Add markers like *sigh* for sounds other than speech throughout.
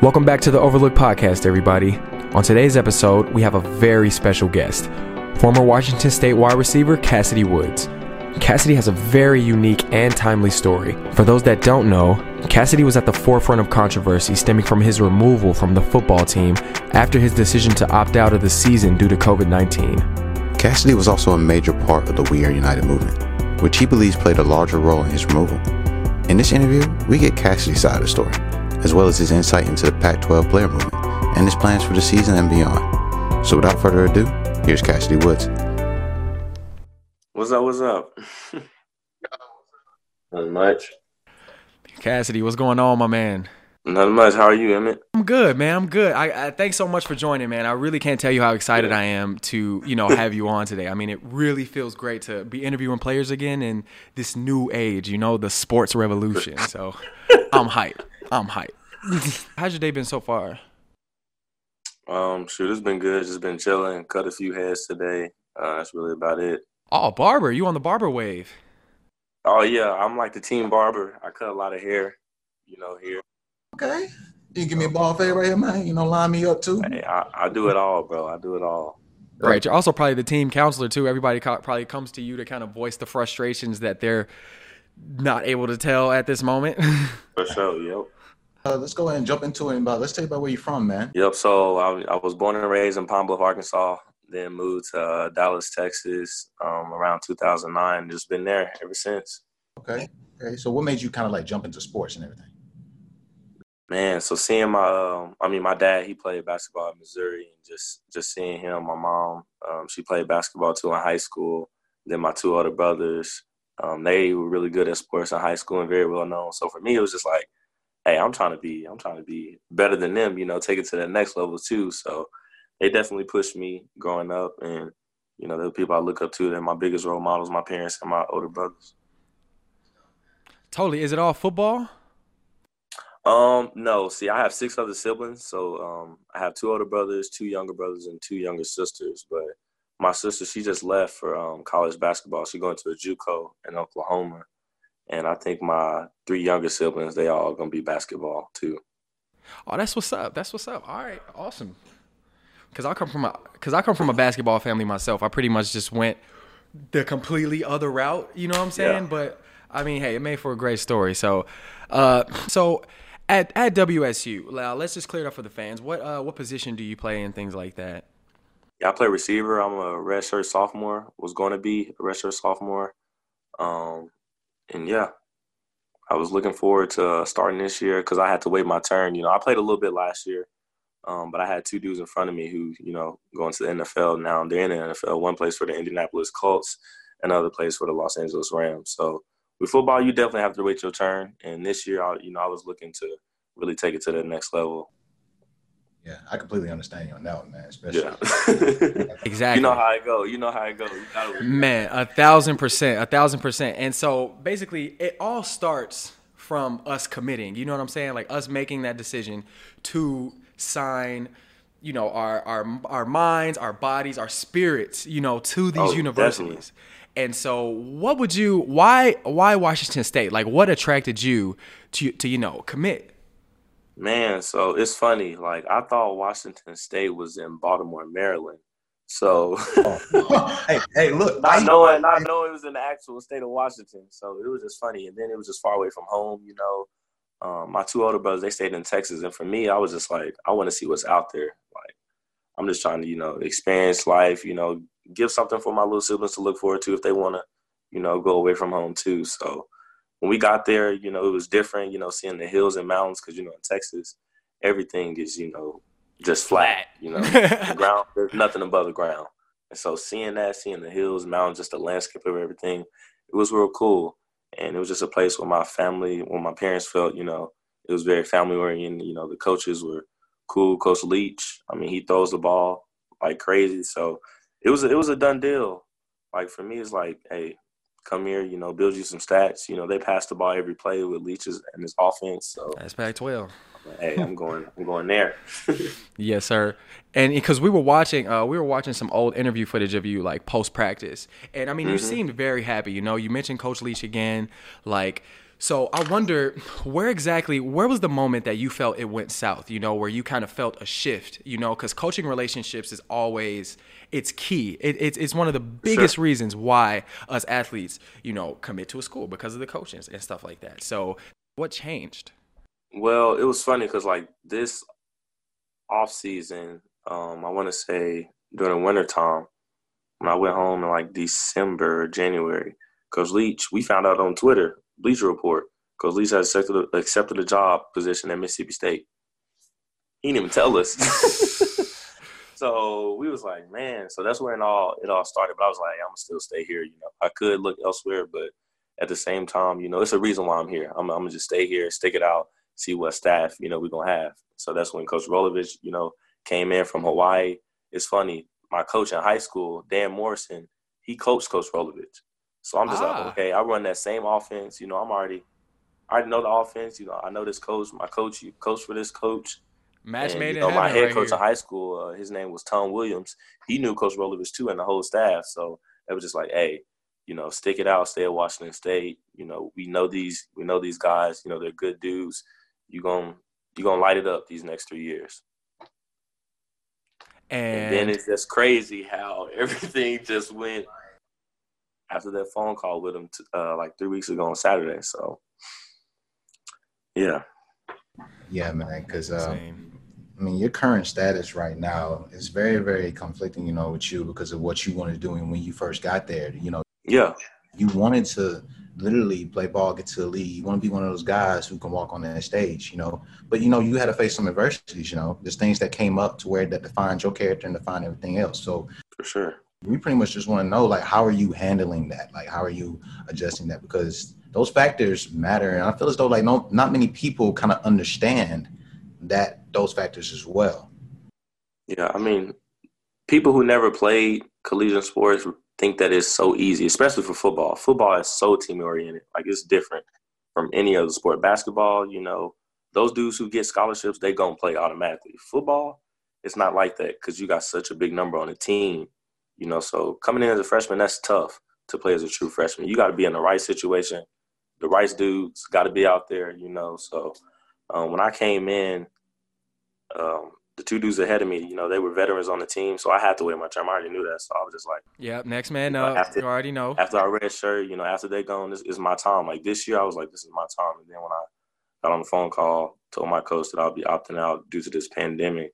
Welcome back to the Overlook Podcast, everybody. On today's episode, we have a very special guest former Washington State wide receiver Kassidy Woods. Kassidy has a very unique and timely story. For those that don't know, Kassidy was at the forefront of controversy stemming from his removal from the football team after his decision to opt out of the season due to COVID 19. Kassidy was also a major part of the We Are United movement, which he believes played a larger role in his removal. In this interview, we get Kassidy's side of the story, as well as his insight into the Pac 12 player movement and his plans for the season and beyond. So without further ado, here's Kassidy Woods. What's up? What's up? *laughs* Not much. Kassidy, what's going on, my man? Not much. How are you, Emmett? I'm good, man. I'm good. I, I thanks so much for joining, man. I really can't tell you how excited I am to, you know, have you on today. I mean, it really feels great to be interviewing players again in this new age, you know, the sports revolution. So, I'm hyped. I'm hyped. How's your day been so far? Um, shoot, it's been good. Just been chilling. Cut a few heads today. Uh, that's really about it. Oh, barber, you on the barber wave? Oh yeah, I'm like the team barber. I cut a lot of hair, you know, here. Okay. You give me a ball fade right here, man. You know, line me up too. Hey, I, I do it all, bro. I do it all. Right. You're also probably the team counselor too. Everybody co- probably comes to you to kind of voice the frustrations that they're not able to tell at this moment. *laughs* For sure. Yep. Uh, let's go ahead and jump into it. About let's tell you about where you're from, man. Yep. So I, I was born and raised in Pine Bluff, Arkansas. Then moved to uh, Dallas, Texas, um, around 2009. Just been there ever since. Okay. Okay. So what made you kind of like jump into sports and everything? Man, so seeing my, um, I mean, my dad, he played basketball at Missouri, and just just seeing him. My mom, um, she played basketball too in high school. Then my two older brothers, um, they were really good at sports in high school and very well known. So for me, it was just like, hey, I'm trying to be, I'm trying to be better than them. You know, take it to the next level too. So they definitely pushed me growing up, and you know, the people I look up to. They're my biggest role models, my parents and my older brothers. totally. Is it all football? Um, no. See, I have six other siblings, so um, I have two older brothers, two younger brothers, and two younger sisters. But my sister, she just left for um, college basketball. She's going to a JUCO in Oklahoma, and I think my three younger siblings, they all gonna be basketball too. Oh, that's what's up. That's what's up. All right, awesome. Cause I come from a cause I come from a basketball family myself. I pretty much just went the completely other route. You know what I'm saying? Yeah. But I mean, hey, it made for a great story. So, uh, so at at WSU, now let's just clear it up for the fans. What uh, what position do you play and things like that? Yeah, I play receiver. I'm a redshirt sophomore. Was going to be a redshirt sophomore, um, and yeah, I was looking forward to starting this year because I had to wait my turn. You know, I played a little bit last year, um, but I had two dudes in front of me who, you know, going to the NFL now. They're in the NFL. One plays for the Indianapolis Colts, another plays for the Los Angeles Rams. So with football, you definitely have to wait your turn. And this year, I, you know, I was looking to really take it to the next level. Yeah, I completely understand you on that one, man. Especially Yeah. *laughs* Exactly. you know how it go. You know how it go. Man, a thousand percent, a thousand percent. And so basically, it all starts from us committing. You know what I'm saying? Like us making that decision to sign, you know, our our our minds, our bodies, our spirits, you know, to these Oh, universities. And so, what would you? Why why Washington State? Like, what attracted you to to you know commit? Man, so it's funny. Like I thought Washington State was in Baltimore, Maryland. So *laughs* hey, hey, look, not I- knowing not knowing it was in the actual state of Washington. So it was just funny. And then it was just far away from home, you know. Um, my two older brothers, they stayed in Texas. And for me, I was just like, I want to see what's out there. Like I'm just trying to, you know, experience life, you know, give something for my little siblings to look forward to if they want to, you know, go away from home too. So when we got there, you know, it was different, you know, seeing the hills and mountains because, you know, in Texas, everything is, you know, just flat, you know, *laughs* the ground, there's nothing above the ground. And so seeing that, seeing the hills, mountains, just the landscape of everything, it was real cool. And it was just a place where my family, where my parents felt, you know, it was very family oriented. You know, the coaches were cool. Coach Leach, I mean, he throws the ball like crazy. So it was a, it was a done deal. Like for me, it's like, hey, come here, you know, build you some stats. You know, they pass the ball every play with Leach's and his offense. So That's Pac-12. hey, I'm going, I'm going there. *laughs* Yes, sir. And because we were watching, uh, we were watching some old interview footage of you, like post practice, and I mean, you seemed very happy. You know, you mentioned Coach Leach again. Like, So I wonder where exactly, where was the moment that you felt it went south, you know, where you kind of felt a shift, you know, because coaching relationships is always, it's key. It, it's, it's one of the biggest sure. reasons why us athletes, you know, commit to a school because of the coaches and stuff like that. So what changed? Well, it was funny because like this off season, um, I want to say during the winter time, when I went home in like December, January, Coach Leach, we found out on Twitter Bleacher Report because Leach had accepted a, accepted a job position at Mississippi State. He didn't even tell us. *laughs* so we was like, man. So that's where it all it all started. But I was like, I'm gonna still stay here. You know, I could look elsewhere, but at the same time, you know, it's a reason why I'm here. I'm, I'm gonna just stay here, stick it out, see what staff you know we're gonna have. So that's when Coach Rolovich, you know, came in from Hawaii. It's funny. My coach in high school, Dan Morrison, he coached Coach Rolovich. So I'm just ah. like, okay, I run that same offense. You know, I'm already, I already know the offense. You know, I know this coach. My coach, you coach for this coach. Match and, made you know, my head right coach here. in high school, uh, his name was Tom Williams. He knew Coach Rolovich too, and the whole staff. So it was just like, hey, you know, stick it out, stay at Washington State. You know, we know these, we know these guys. You know, they're good dudes. You gonna, you gonna light it up these next three years. And, and then it's just crazy how *laughs* everything just went after that phone call with him t- uh, like three weeks ago on Saturday. So, yeah. Yeah, man. Because uh, I mean, your current status right now is very, very conflicting. You know, with you because of what you wanted to do and when you first got there. You know. Yeah. You wanted to literally play ball, get to the league. You want to be one of those guys who can walk on that stage, you know. But you know, you had to face some adversities, you know. There's things that came up to where that defined your character and defined everything else. So for sure we pretty much just want to know like how are you handling that? Like how are you adjusting that? Because those factors matter and i feel as though like no not many people kind of understand that those factors as well. Yeah i mean people who never played collegiate sports think that it's so easy especially for football. Football is so team oriented like it's different from any other sport. Basketball you know those dudes who get scholarships they gonna play automatically. Football it's not like that because you got such a big number on the team you know, so coming in as a freshman, that's tough to play as a true freshman. You got to be in the right situation. The right dudes got to be out there, you know. So um, when I came in, um, the two dudes ahead of me, you know, they were veterans on the team, so I had to wait my turn. I already knew that, so I was just like, "Yep, next man up." After, you already know. After I red shirt, you know, after they gone, this is my time. Like this year, I was like, "This is my time." And then when I got on the phone call, told my coach that I'll be opting out due to this pandemic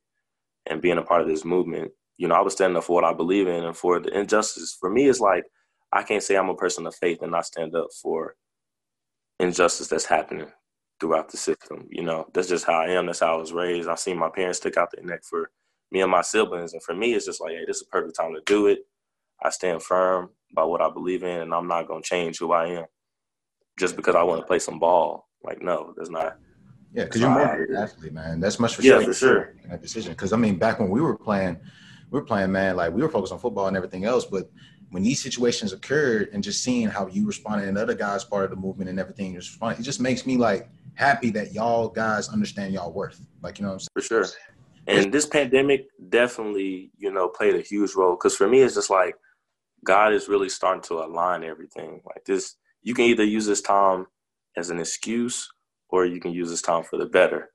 and being a part of this movement, you know, I was standing up for what I believe in and for the injustice. For me, it's like I can't say I'm a person of faith and not stand up for injustice that's happening throughout the system. You know, that's just how I am. That's how I was raised. I've seen my parents stick out their neck for me and my siblings. And for me, it's just like, hey, this is a perfect time to do it. I stand firm by what I believe in, and I'm not going to change who I am just because I want to play some ball. Like, no, that's not. Yeah, because you're more an athlete, man. That's much for yeah, sure. Yeah, for sure. That decision. Because I mean, back when we were playing, we were playing, man, like we were focused on football and everything else. But when these situations occurred and just seeing how you responded and other guys part of the movement and everything you it just makes me like happy that y'all guys understand y'all worth. Like, you know what I'm saying? For sure. And this pandemic definitely, you know, played a huge role. Cause for me, it's just like God is really starting to align everything. Like this, you can either use this time as an excuse or you can use this time for the better,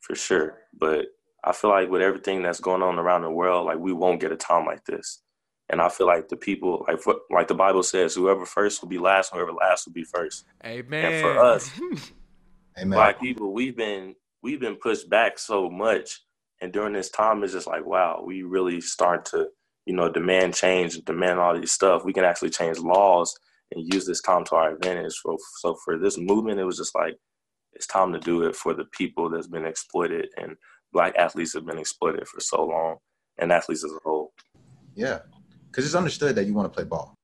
for sure. But I feel like with everything that's going on around the world, like we won't get a time like this. And I feel like the people, like like the Bible says, whoever first will be last, whoever last will be first. Amen. And for us, *laughs* Amen. black people, we've been we've been pushed back so much, and during this time, it's just like, wow, we really start to, you know, demand change, and demand all these stuff. We can actually change laws and use this time to our advantage. So, so for this movement, it was just like, it's time to do it for the people that's been exploited and black athletes have been exploited for so long, and athletes as a whole. Yeah, because it's understood that you want to play ball.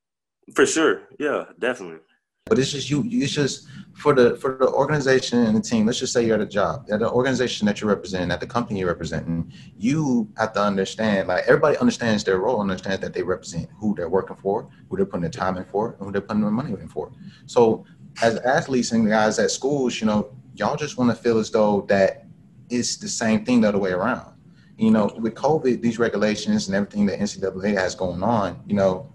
For sure, yeah, definitely. But it's just you. It's just for the for the organization and the team. Let's just say you're at a job, at the organization that you're representing, at the company you're representing. You have to understand. Like everybody understands their role, understands that they represent who they're working for, who they're putting their time in for, and who they're putting their money in for. So, as athletes and guys at schools, you know, y'all just want to feel as though that it's the same thing the other way around. You know, with COVID, these regulations and everything that NCAA has going on, you know,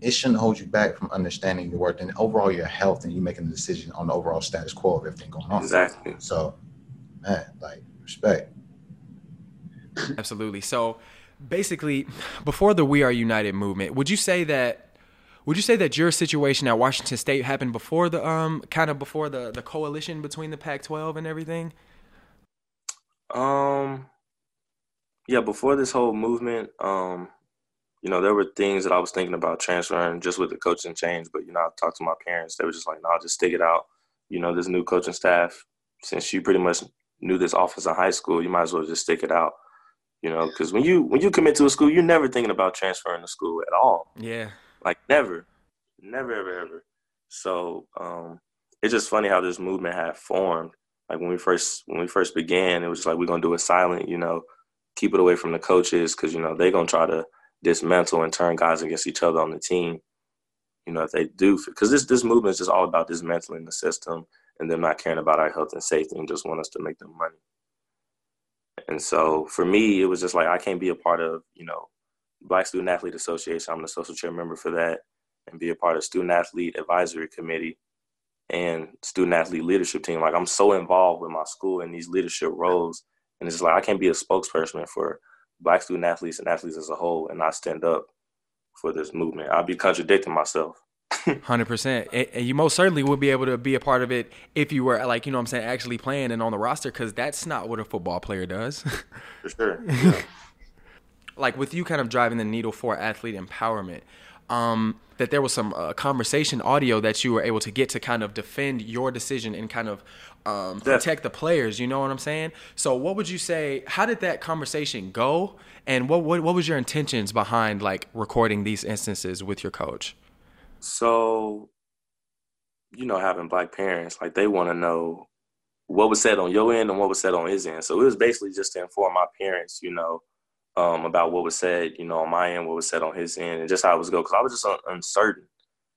it shouldn't hold you back from understanding your worth and overall your health and you making a decision on the overall status quo of everything going on. Exactly. So, man, like respect. *clears throat* Absolutely. So, basically, before the We Are United movement, would you say that? Would you say that your situation at Washington State happened before the um kind of before the the coalition between the Pac-12 and everything? Um, yeah, before this whole movement, um, you know, there were things that I was thinking about transferring just with the coaching change. But you know, I talked to my parents; they were just like, "No, just stick it out." You know, this new coaching staff, since you pretty much knew this office in high school, you might as well just stick it out. You know, because when you when you commit to a school, you're never thinking about transferring to school at all. Yeah, like never, never, ever, ever. So um, it's just funny how this movement had formed. Like when we first when we first began, it was like we're gonna do it silent. You know, keep it away from the coaches because you know they're gonna try to dismantle and turn guys against each other on the team. You know, if they do, because this this movement is just all about dismantling the system and them not caring about our health and safety and just want us to make them money. And so for me, it was just like I can't be a part of you know Black Student Athlete Association. I'm the social chair member for that, and be a part of Student Athlete Advisory Committee and Student Athlete Leadership Team. Like I'm so involved with my school in these leadership roles and it's like I can't be a spokesperson for black student athletes and athletes as a whole and not stand up for this movement. I'd be contradicting myself. *laughs* Hundred percent, and you most certainly would be able to be a part of it if you were like you know what I'm saying actually playing and on the roster because that's not what a football player does. For sure. *laughs* Yeah. like with you kind of driving the needle for athlete empowerment, um, that there was some uh, conversation audio that you were able to get to kind of defend your decision and kind of um, protect the players. You know what I'm saying? So, what would you say? How did that conversation go? And what what, what was your intentions behind like recording these instances with your coach? So, you know, having black parents, like they want to know what was said on your end and what was said on his end. So it was basically just to inform my parents, you know, um, about what was said, you know, on my end, what was said on his end, and just how it was go. Because I was just un- uncertain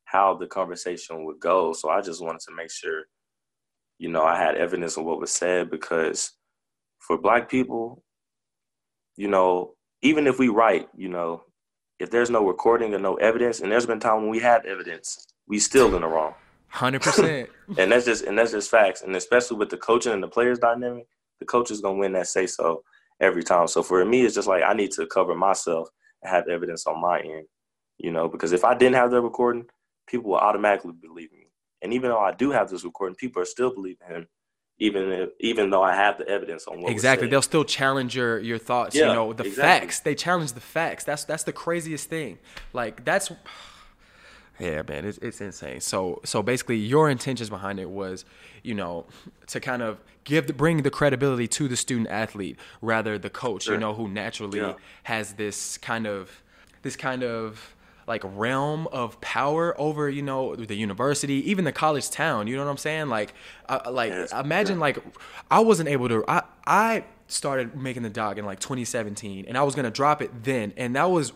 how the conversation would go, so I just wanted to make sure, you know, I had evidence of what was said. Because for Black people, you know, even if we write, you know, if there's no recording or no evidence, and there's been time when we had evidence, we still in the wrong. Hundred percent. *laughs* And that's just and that's just facts. And especially with the coaching and the players dynamic, the coach is gonna win that say so every time. So for me, it's just like I need to cover myself and have evidence on my end, you know, because if I didn't have the recording, people will automatically believe me. And even though I do have this recording, people are still believing him, even if, even though I have the evidence on what exactly. They'll still challenge your your thoughts. Yeah, you know, the exactly. facts. They challenge the facts. That's that's the craziest thing. Like that's yeah, man, it's it's insane. So so basically, your intentions behind it was, you know, to kind of give the, bring the credibility to the student athlete rather the coach, sure. you know, who naturally yeah. has this kind of this kind of like realm of power over you know the university even the college town you know what i'm saying like uh, like yes, imagine like i wasn't able to i i started making the dog in like 2017 and i was gonna drop it then and that was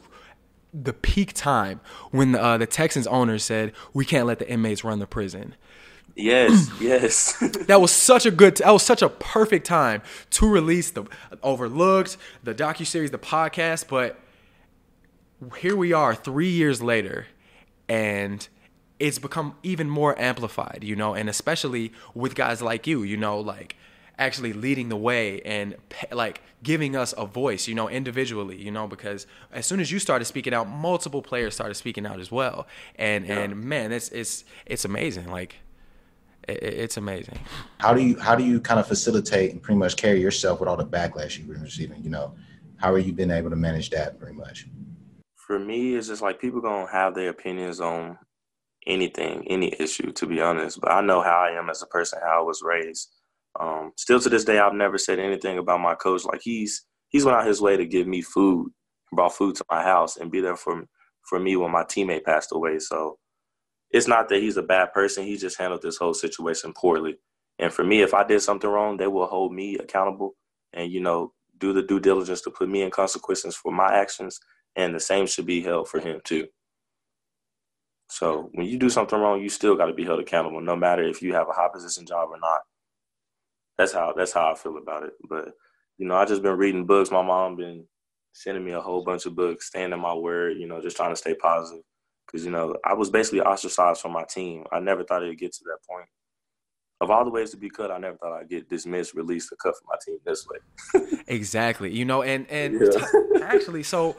the peak time when uh, the Texans owner said we can't let the inmates run the prison. Yes, *clears throat* yes. *laughs* that was such a good. That was such a perfect time to release the Overlooked, the docu series, the podcast. But here we are, three years later, and it's become even more amplified. You know, and especially with guys like you. You know, like actually leading the way and like giving us a voice, you know, individually, you know, because as soon as you started speaking out, multiple players started speaking out as well. And yeah. and man, it's it's it's amazing. Like it, it's amazing. How do you how do you kind of facilitate and pretty much carry yourself with all the backlash you've been receiving? You know, how are you been able to manage that pretty much? For me, it's just like people gonna have their opinions on anything, any issue, to be honest. But I know how I am as a person, how I was raised um, still to this day, I've never said anything about my coach. Like he's he's went out his way to give me food, brought food to my house, and be there for for me when my teammate passed away. So it's not that he's a bad person. He just handled this whole situation poorly. And for me, if I did something wrong, they will hold me accountable and you know do the due diligence to put me in consequences for my actions. And the same should be held for him too. So when you do something wrong, you still got to be held accountable, no matter if you have a high position job or not that's how that's how I feel about it. But you know, I just been reading books. My mom been sending me a whole bunch of books, staying in my word. You know, just trying to stay positive because you know I was basically ostracized from my team. I never thought it'd get to that point. Of all the ways to be cut, I never thought I'd get dismissed, released, or cut from my team this way. *laughs* exactly. You know, and and yeah. actually, so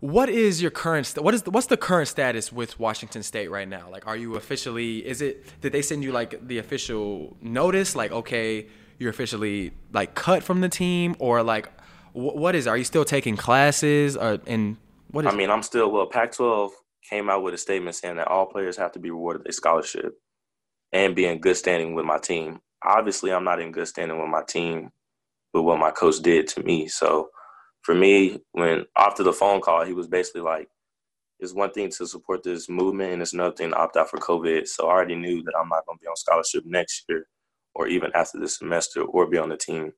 what is your current st- what is the, what's the current status with Washington State right now? Like, are you officially? Is it did they send you like the official notice? Like, okay, you're officially like cut from the team, or like wh- what is? Are you still taking classes? Or and what is? I mean, I'm still well. Pac-12 came out with a statement saying that all players have to be rewarded a scholarship and be in good standing with my team. Obviously, I'm not in good standing with my team with what my coach did to me. So for me, when after the phone call, he was basically like, it's one thing to support this movement and it's another thing to opt out for COVID. So I already knew that I'm not going to be on scholarship next year or even after this semester or be on the team,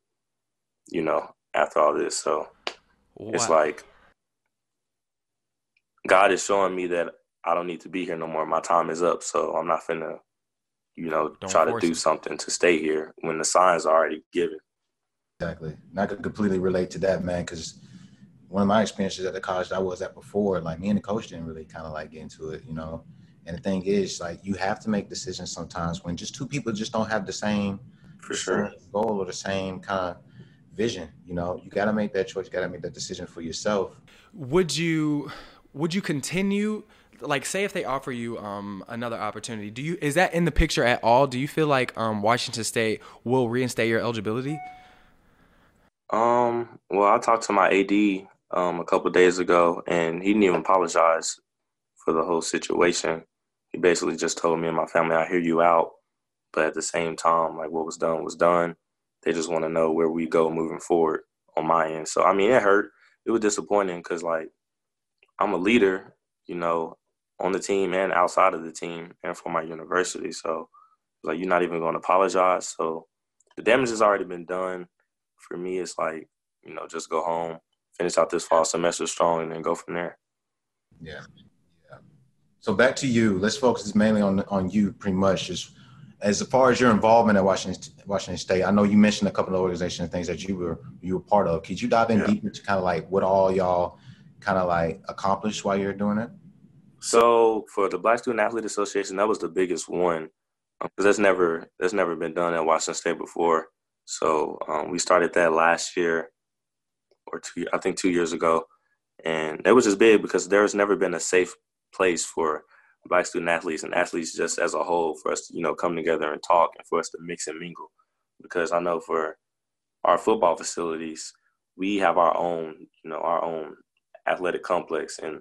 you know, after all this. So wow. it's like God is showing me that I don't need to be here no more. My time is up. So I'm not finna, you know, don't try to do it. something to stay here when the signs are already given. Exactly. And I could completely relate to that, man, because one of my experiences at the college I was at before, like me and the coach didn't really kind of like get into it, you know. And the thing is, like, you have to make decisions sometimes when just two people just don't have the same for sure goal or the same kind of vision. You know, you got to make that choice. You got to make that decision for yourself. Would you? Would you continue? Like, say if they offer you um, another opportunity, do you is that in the picture at all? Do you feel like um, Washington State will reinstate your eligibility? Um. Well, I talked to my AD um, a couple days ago, and he didn't even apologize for the whole situation. He basically just told me and my family, "I hear you out," but at the same time, like what was done was done. They just want to know where we go moving forward on my end. So I mean, it hurt. It was disappointing because like I'm a leader, you know, on the team and outside of the team, and for my university. So like you're not even going to apologize. So the damage has already been done. For me, it's like you know, just go home, finish out this fall semester strong, and then go from there. Yeah. So back to you. Let's focus mainly on on you, pretty much. Just as far as your involvement at Washington Washington State, I know you mentioned a couple of organizations and things that you were you were part of. Could you dive in yeah. deeper to kind of like what all y'all kind of like accomplished while you're doing it? So for the Black Student Athlete Association, that was the biggest one because um, that's never that's never been done at Washington State before. So um, we started that last year, or two, I think two years ago, and it was just big because there's never been a safe place for black student athletes and athletes just as a whole for us to you know come together and talk and for us to mix and mingle. Because I know for our football facilities, we have our own you know our own athletic complex, and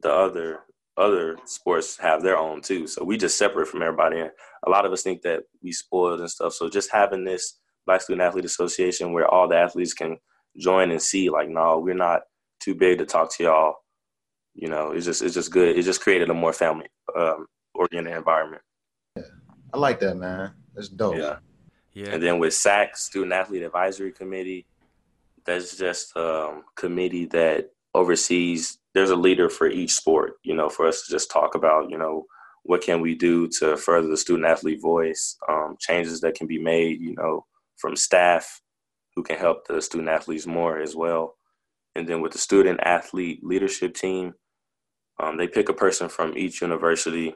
the other other sports have their own too. So we just separate from everybody. And a lot of us think that we spoiled and stuff. So just having this Black Student Athlete Association where all the athletes can join and see like, no, we're not too big to talk to y'all. You know, it's just it's just good. It just created a more family um, oriented environment. Yeah. I like that, man. That's dope. Yeah. Yeah. And then with SAC, Student Athlete Advisory Committee, that's just a um, committee that oversees there's a leader for each sport, you know, for us to just talk about, you know, what can we do to further the student athlete voice, um, changes that can be made, you know, from staff who can help the student athletes more as well. And then with the student athlete leadership team, um, they pick a person from each university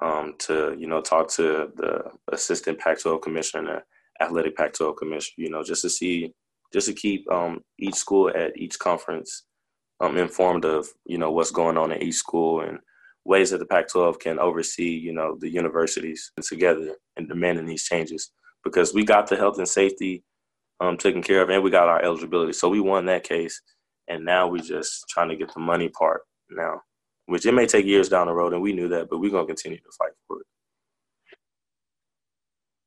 um, to, you know, talk to the assistant Pac-12 commissioner, athletic Pac-12 commissioner, you know, just to see, just to keep um, each school at each conference um, informed of, you know, what's going on in each school and ways that the Pac-12 can oversee, you know, the universities together and demanding these changes because we got the health and safety um, taken care of and we got our eligibility. So we won that case, and now we're just trying to get the money part now, which it may take years down the road, and we knew that, but we're gonna continue to fight for it.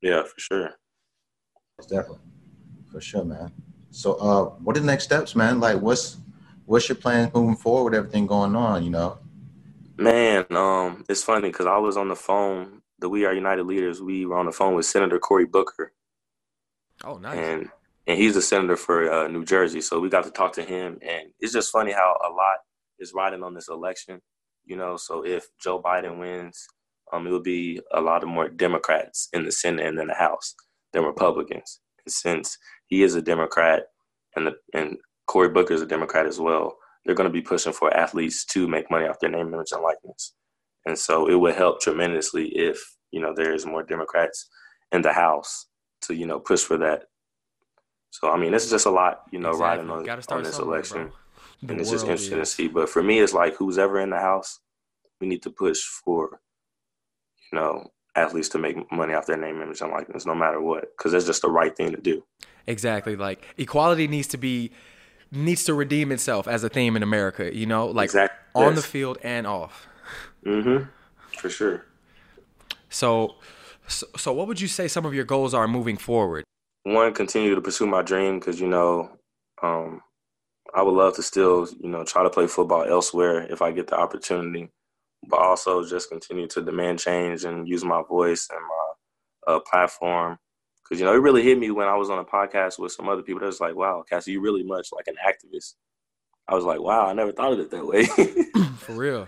Yeah, for sure. Definitely, for sure, man. So, uh, what are the next steps, man? Like, what's what's your plan moving forward with everything going on? You know, man, um, it's funny because I was on the phone. The We Are United leaders. We were on the phone with Senator Cory Booker. Oh, nice. And and he's a senator for uh, New Jersey, so we got to talk to him. And it's just funny how a lot is riding on this election. You know, so if Joe Biden wins, um, it will be a lot of more Democrats in the Senate and in the House than Republicans. And since he is a Democrat, and the, and Cory Booker is a Democrat as well, they're going to be pushing for athletes to make money off their name, image, and likeness. And so it would help tremendously if you know there is more Democrats in the House to you know push for that. So I mean, this is just a lot, you know, Exactly. riding on, on this election, bro. And it's just interesting to see. But for me, it's like who's ever in the House, we need to push for, you know, athletes to make money off their name, image, and likeness, no matter what, because it's just the right thing to do. Exactly. Like equality needs to be needs to redeem itself as a theme in America, you know, like Exact- on the field and off. Mm-hmm. For sure. So, so so what would you say some of your goals are moving forward? one continue to pursue my dream because you know um, i would love to still you know try to play football elsewhere if i get the opportunity but also just continue to demand change and use my voice and my uh, platform. Because you know it really hit me when i was on a podcast with some other people that was like wow cassie you really much like an activist. I was like wow i never thought of it that way. *laughs* *laughs* For real.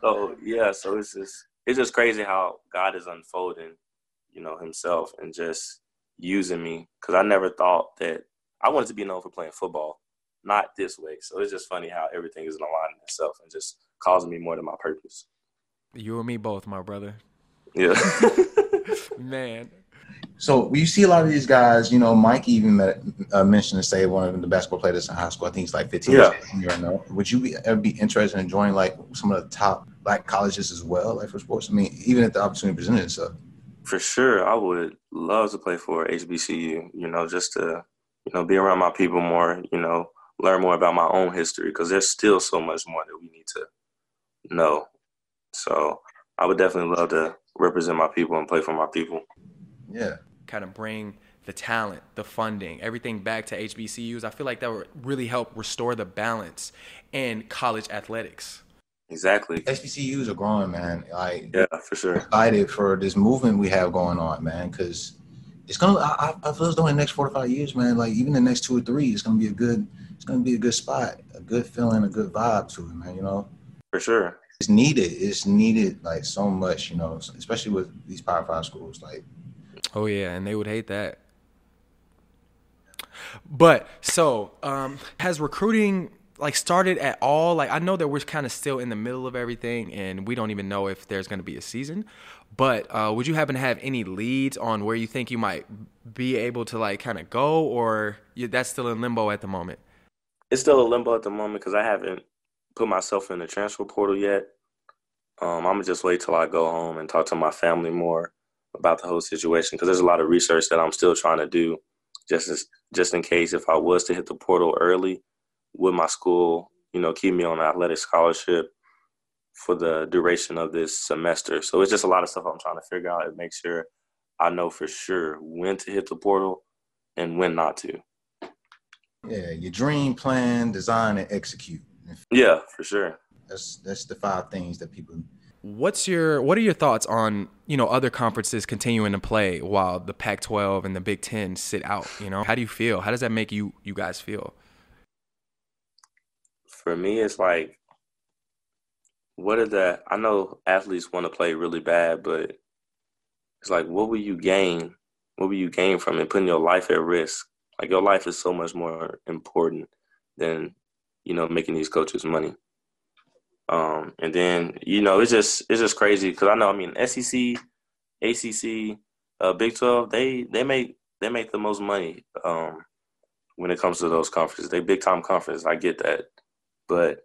so yeah so it's just it's just crazy how god is unfolding you know himself and just using me. Because i never thought that i wanted to be known for playing football not this way so it's just funny how everything is aligning itself and just causing me more than my purpose You and me both, my brother. yeah *laughs* Man. So you see a lot of these guys, you know, Mike even met, uh, mentioned to say one of the basketball players in high school. I think he's like 15 Yeah. years old. know. Would you be, ever be interested in joining like some of the top like colleges as well, like for sports? I mean, even if the opportunity presented itself. for sure i would love to play for hbcu you know just to you know be around my people more you know learn more about my own history because there's still so much more that we need to know so i would definitely love to represent my people and play for my people Yeah. kind of bring the talent, the funding, everything back to HBCUs. I feel like that would really help restore the balance in college athletics. exactly HBCUs are growing, man. Like yeah for sure excited for this movement we have going on, man, because it's gonna. I, I- I feel as though in the next four to five years, man, like even the next two or three, it's gonna be a good. It's gonna be a good spot, a good feeling, a good vibe to it, man. You know, for sure it's needed. It's needed like so much, you know, especially with these Power Five schools. Like, Oh yeah, and they would hate that. But so, um, has recruiting like started at all? Like I know that we're kind of still in the middle of everything, and we don't even know if there's going to be a season. But uh, would you happen to have any leads on where you think you might be able to like kind of go, or that's still in limbo at the moment? It's still a limbo at the moment because i haven't put myself in the transfer portal yet. Um, i'm gonna just wait till i go home and talk to my family more about the whole situation because there's a lot of research that i'm still trying to do just as, just in case if i was to hit the portal early would my school you know keep me on an athletic scholarship for the duration of this semester. So it's just a lot of stuff i'm trying to figure out and make sure i know for sure when to hit the portal and when not to yeah, your dream, plan, design, and execute. yeah for sure That's that's the five things that people. What's your what are your thoughts on you know other conferences continuing to play while the Pac-12 and the Big Ten sit out? You know, how do you feel? How does that make you you guys feel? for me, it's like, what are the? I know athletes want to play really bad, but it's like, what will you gain? What will you gain from it? Putting your life at risk. Like your life is so much more important than you know making these coaches money. Um, and then you know it's just it's just crazy because I know I mean SEC, ACC, uh, Big Twelve they they make they make the most money um, when it comes to those conferences. They big time conferences. I get that, but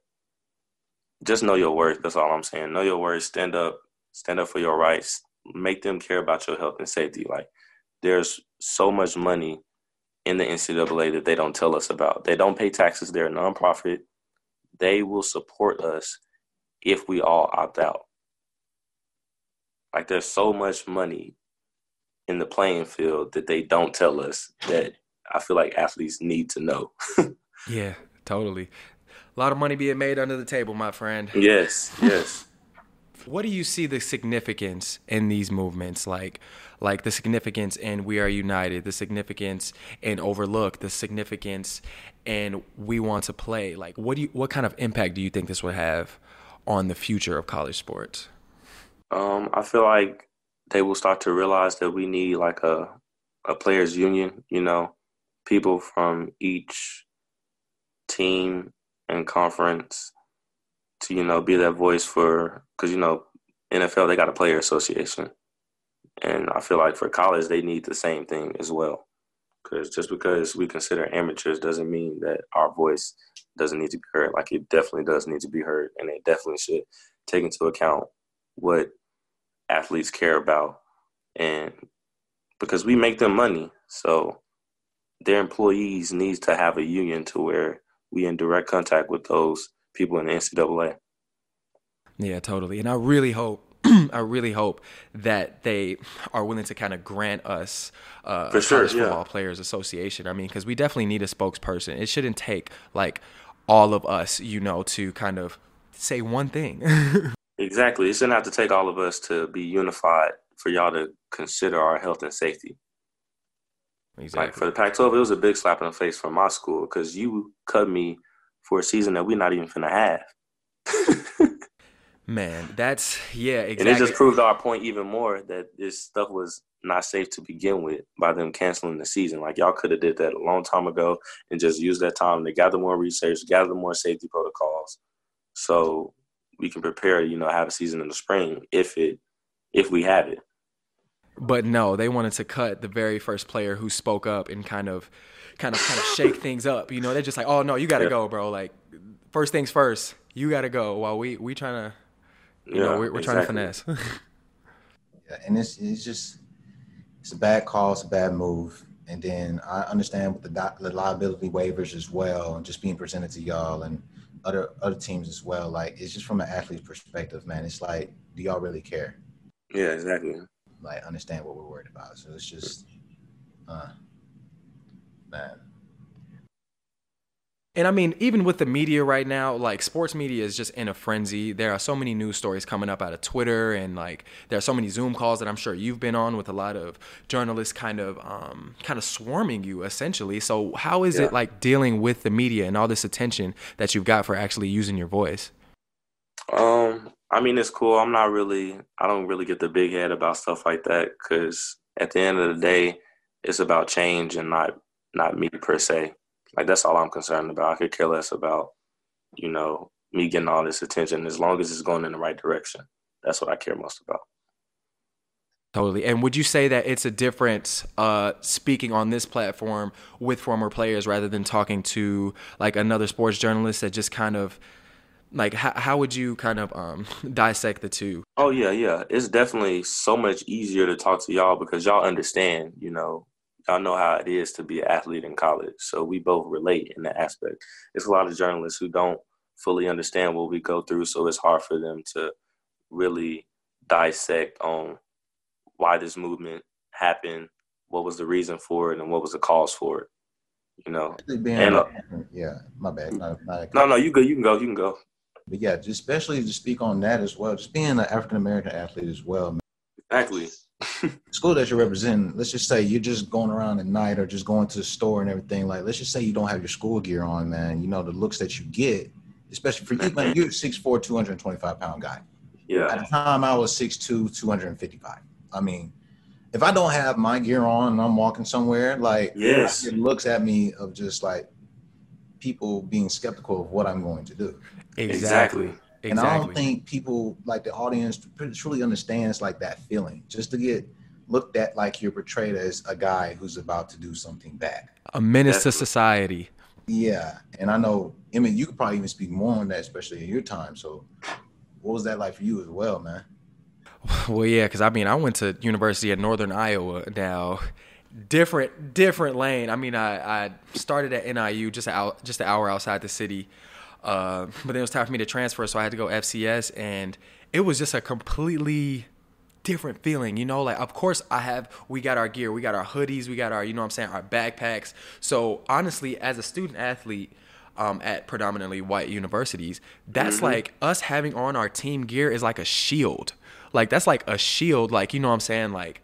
just know your worth. That's all I'm saying. Know your worth. Stand up. Stand up for your rights. Make them care about your health and safety. Like there's so much money in the NCAA that they don't tell us about. They don't pay taxes. They're a nonprofit. They will support us if we all opt out. Like there's so much money in the playing field that they don't tell us that I feel like athletes need to know. *laughs* Yeah, totally. A lot of money being made under the table, my friend. yes, yes. What do you see the significance in these movements? Like, like the significance in We Are United, the significance in Overlook, the significance in We Want to Play. Like, what do you, what kind of impact do you think this would have on the future of college sports? Um, I feel like they will start to realize that we need like a a players union, you know, people from each team and conference to you know be that voice for because you know NFL they got a player association, and I feel like for college they need the same thing as well. Because just because we consider amateurs doesn't mean that our voice doesn't need to be heard. Like it definitely does need to be heard, and they definitely should take into account what athletes care about, and because we make them money, so their employees needs to have a union to where we in direct contact with those people in the NCAA. Yeah, totally. And I really hope *clears throat* I really hope that they are willing to kind of grant us uh, For sure, College yeah. Football Players Association. I mean, because we definitely need a spokesperson. It shouldn't take like all of us, you know, to kind of say one thing. *laughs* Exactly. It shouldn't have to take all of us to be unified for y'all to consider our health and safety. Exactly. Like for the Pac-12, it was a big slap in the face from my school because you cut me for a season that we're not even finna have. *laughs* Man, that's yeah, exactly. And it just proved our point even more that this stuff was not safe to begin with by them canceling the season. Like y'all could have did that a long time ago and just used that time to gather more research, gather more safety protocols, so we can prepare. You know, have a season in the spring if it if we have it. But no, they wanted to cut the very first player who spoke up and kind of, kind of, kind of shake *laughs* things up. You know, they're just like, "Oh no, you got to Yeah. go, bro. Like, first things first, you got to go." While we we trying to, you know, Yeah, we're, we're trying to finesse. *laughs* Yeah, and it's it's just it's a bad call, it's a bad move. And then I understand with the, di- the liability waivers as well, and just being presented to y'all and other other teams as well. Like it's just from an athlete's perspective, man. It's like, do y'all really care? Yeah, exactly. Like understand what we're worried about. So it's just, uh, man. And I mean, even with the media right now, like sports media is just in a frenzy. There are so many news stories coming up out of Twitter, and like there are so many Zoom calls that I'm sure you've been on with a lot of journalists, kind of, um, kind of swarming you essentially. So how is Yeah. it like dealing with the media and all this attention that you've got for actually using your voice? Um, I mean, it's cool. I'm not really, I don't really get the big head about stuff like that because at the end of the day, it's about change and not not me per se. Like that's all I'm concerned about. I could care less about, you know, me getting all this attention as long as it's going in the right direction. That's what I care most about. Totally. And would you say that it's a difference uh, speaking on this platform with former players rather than talking to like another sports journalist that just kind of like how, how would you kind of um, *laughs* dissect the two? Oh yeah, yeah. It's definitely so much easier to talk to y'all because y'all understand, you know, y'all know how it is to be an athlete in college. So we both relate in that aspect. It's a lot of journalists who don't fully understand what we go through, so it's hard for them to really dissect on why this movement happened, what was the reason for it, and what was the cause for it. You know. And, uh, yeah, my bad. Not, not, No, no, you go, you can go, you can go. But yeah, especially to speak on that as well. Just being an African American athlete as well. Exactly. *laughs* School that you're representing, let's just say you're just going around at night or just going to the store and everything. Like, let's just say you don't have your school gear on, man. You know, the looks that you get, especially for you, man, you're a 6'4, 225 pound guy. Yeah. At the time, I was 6'2, 255. I mean, if I don't have my gear on and I'm walking somewhere, like, Yes. it looks at me of just like people being skeptical of what I'm going to do. Exactly. And I don't think people like the audience truly understands like that feeling. Just to get looked at like you're portrayed as a guy who's about to do something bad. A menace to society. Yeah, and I know. I mean, you could probably even speak more on that, especially in your time. So, what was that like for you as well, man? *sighs* Well, yeah, because I mean, I went to University of Northern Iowa. Now, different, different lane. I mean, I, I started at NIU just out, just an hour outside the city, uh, but then it was time for me to transfer, so I had to go FCS, and it was just a completely different feeling, you know. Like, of course, I have. We got our gear, we got our hoodies, we got our, you know, what I'm saying, our backpacks. So honestly, as a student athlete. Um, at predominantly white universities, that's like us having on our team gear is like a shield. Like that's like a shield. Like you know what I'm saying. Like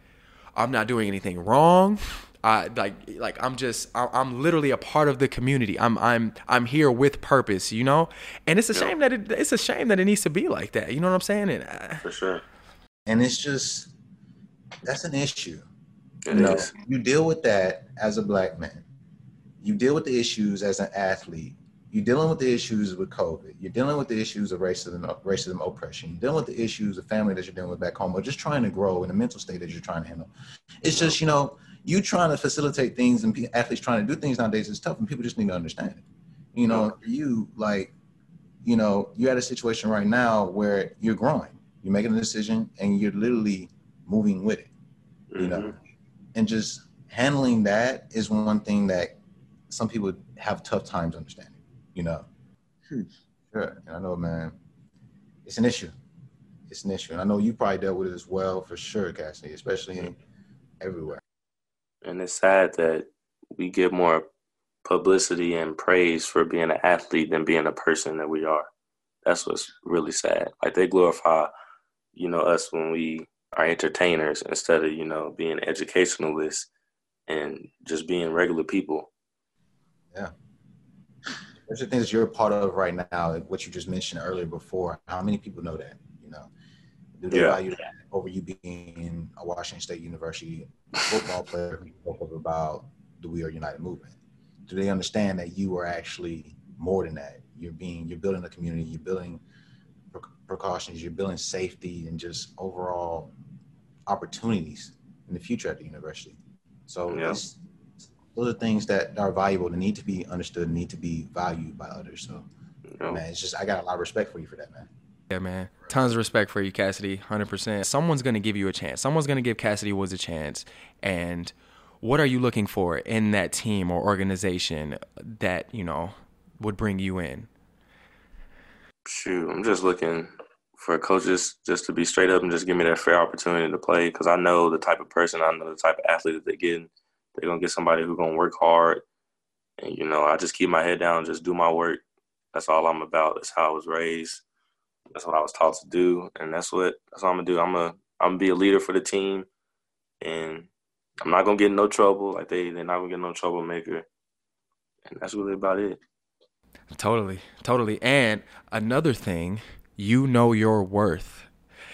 I'm not doing anything wrong. I like like I'm just I- I'm literally a part of the community. I'm I'm I'm here with purpose. You know, and it's a Yeah. shame that it, it's a shame that it needs to be like that. You know what I'm saying? And uh, For sure. And it's just that's an issue. It you know, you deal with that as a black man. You deal with the issues as an athlete, you're dealing with the issues with COVID. You're dealing with the issues of racism, racism oppression. You're dealing with the issues of family that you're dealing with back home, or just trying to grow in the mental state that you're trying to handle. It's just, you know, you trying to facilitate things and athletes trying to do things nowadays is tough, and people just need to understand it. You know, you like, you know, you're at a situation right now where you're growing, you're making a decision, and you're literally moving with it. You mm-hmm. know, and just handling that is one thing that some people have tough times understanding you know. Hmm. Sure. And I know, man, it's an issue. It's an issue. And I know you probably dealt with it as well for sure, Kassidy, especially in, everywhere. And it's sad that we get more publicity and praise for being an athlete than being a person that we are. That's what's really sad. Like they glorify, you know, us when we are entertainers instead of, you know, being educationalists and just being regular people. Yeah. There's the things you're a part of right now, like what you just mentioned earlier before. How many people know that? You know, do they yeah. value that over you being a Washington State University football player who spoke about the We Are United movement? Do they understand that you are actually more than that? You're being, you're building a community, you're building precautions, you're building safety, and just overall opportunities in the future at the university. So yeah those are things that are valuable that need to be understood, need to be valued by others. So, man, it's just I got a lot of respect for you for that, man. Yeah, man. Tons of respect for you, Kassidy. Hundred percent. Someone's gonna give you a chance. Someone's gonna give Kassidy Woods a chance. And what are you looking for in that team or organization that you know would bring you in? Shoot, I'm just looking for coaches just to be straight up and just give me that fair opportunity to play because I know the type of person, I know the type of athlete that they're getting they're gonna get somebody who's gonna work hard. And you know, I just keep my head down, just do my work. That's all I'm about. That's how I was raised. That's what I was taught to do, and that's what that's what I'm gonna do. I'm gonna I'm gonna be a leader for the team, and I'm not gonna get no trouble. Like they they're not gonna get no troublemaker, and that's really about it. Totally, totally. And another thing, you know your worth.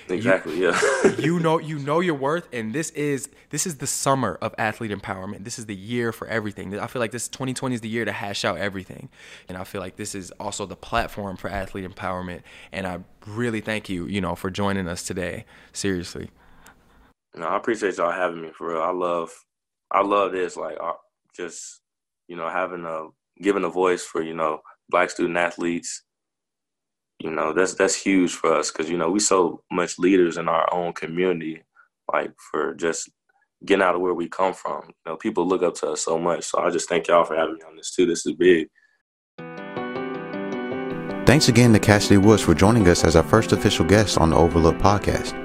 Exactly. You, yeah. *laughs* you know you know your worth, and this is this is the summer of athlete empowerment. This is the year for everything. I feel like this 2020 is the year to hash out everything, and I feel like this is also the platform for athlete empowerment. And I really thank you, you know, for joining us today. Seriously. No, I appreciate y'all having me for real. I love I love this like uh, just you know having a giving a voice for you know black student athletes you know that's that's huge for us because you know we so much leaders in our own community like for just getting out of where we come from. You know people look up to us so much so i just thank y'all for having me on this too. This is big. Thanks again to Kassidy woods for joining us as our first official guest on the overlook podcast.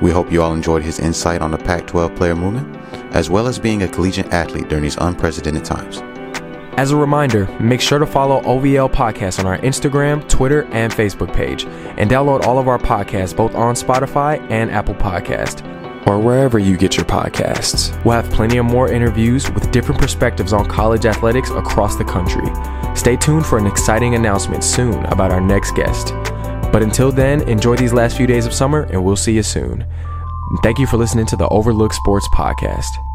We hope you all enjoyed his insight on the pac 12 player movement as well as being a collegiate athlete during these unprecedented times as a reminder, make sure to follow OVL Podcast on our Instagram, Twitter, and Facebook page, and download all of our podcasts both on Spotify and Apple Podcast, or wherever you get your podcasts. We'll have plenty of more interviews with different perspectives on college athletics across the country. Stay tuned for an exciting announcement soon about our next guest. But until then, enjoy these last few days of summer, and we'll see you soon. Thank you for listening to the Overlook Sports Podcast.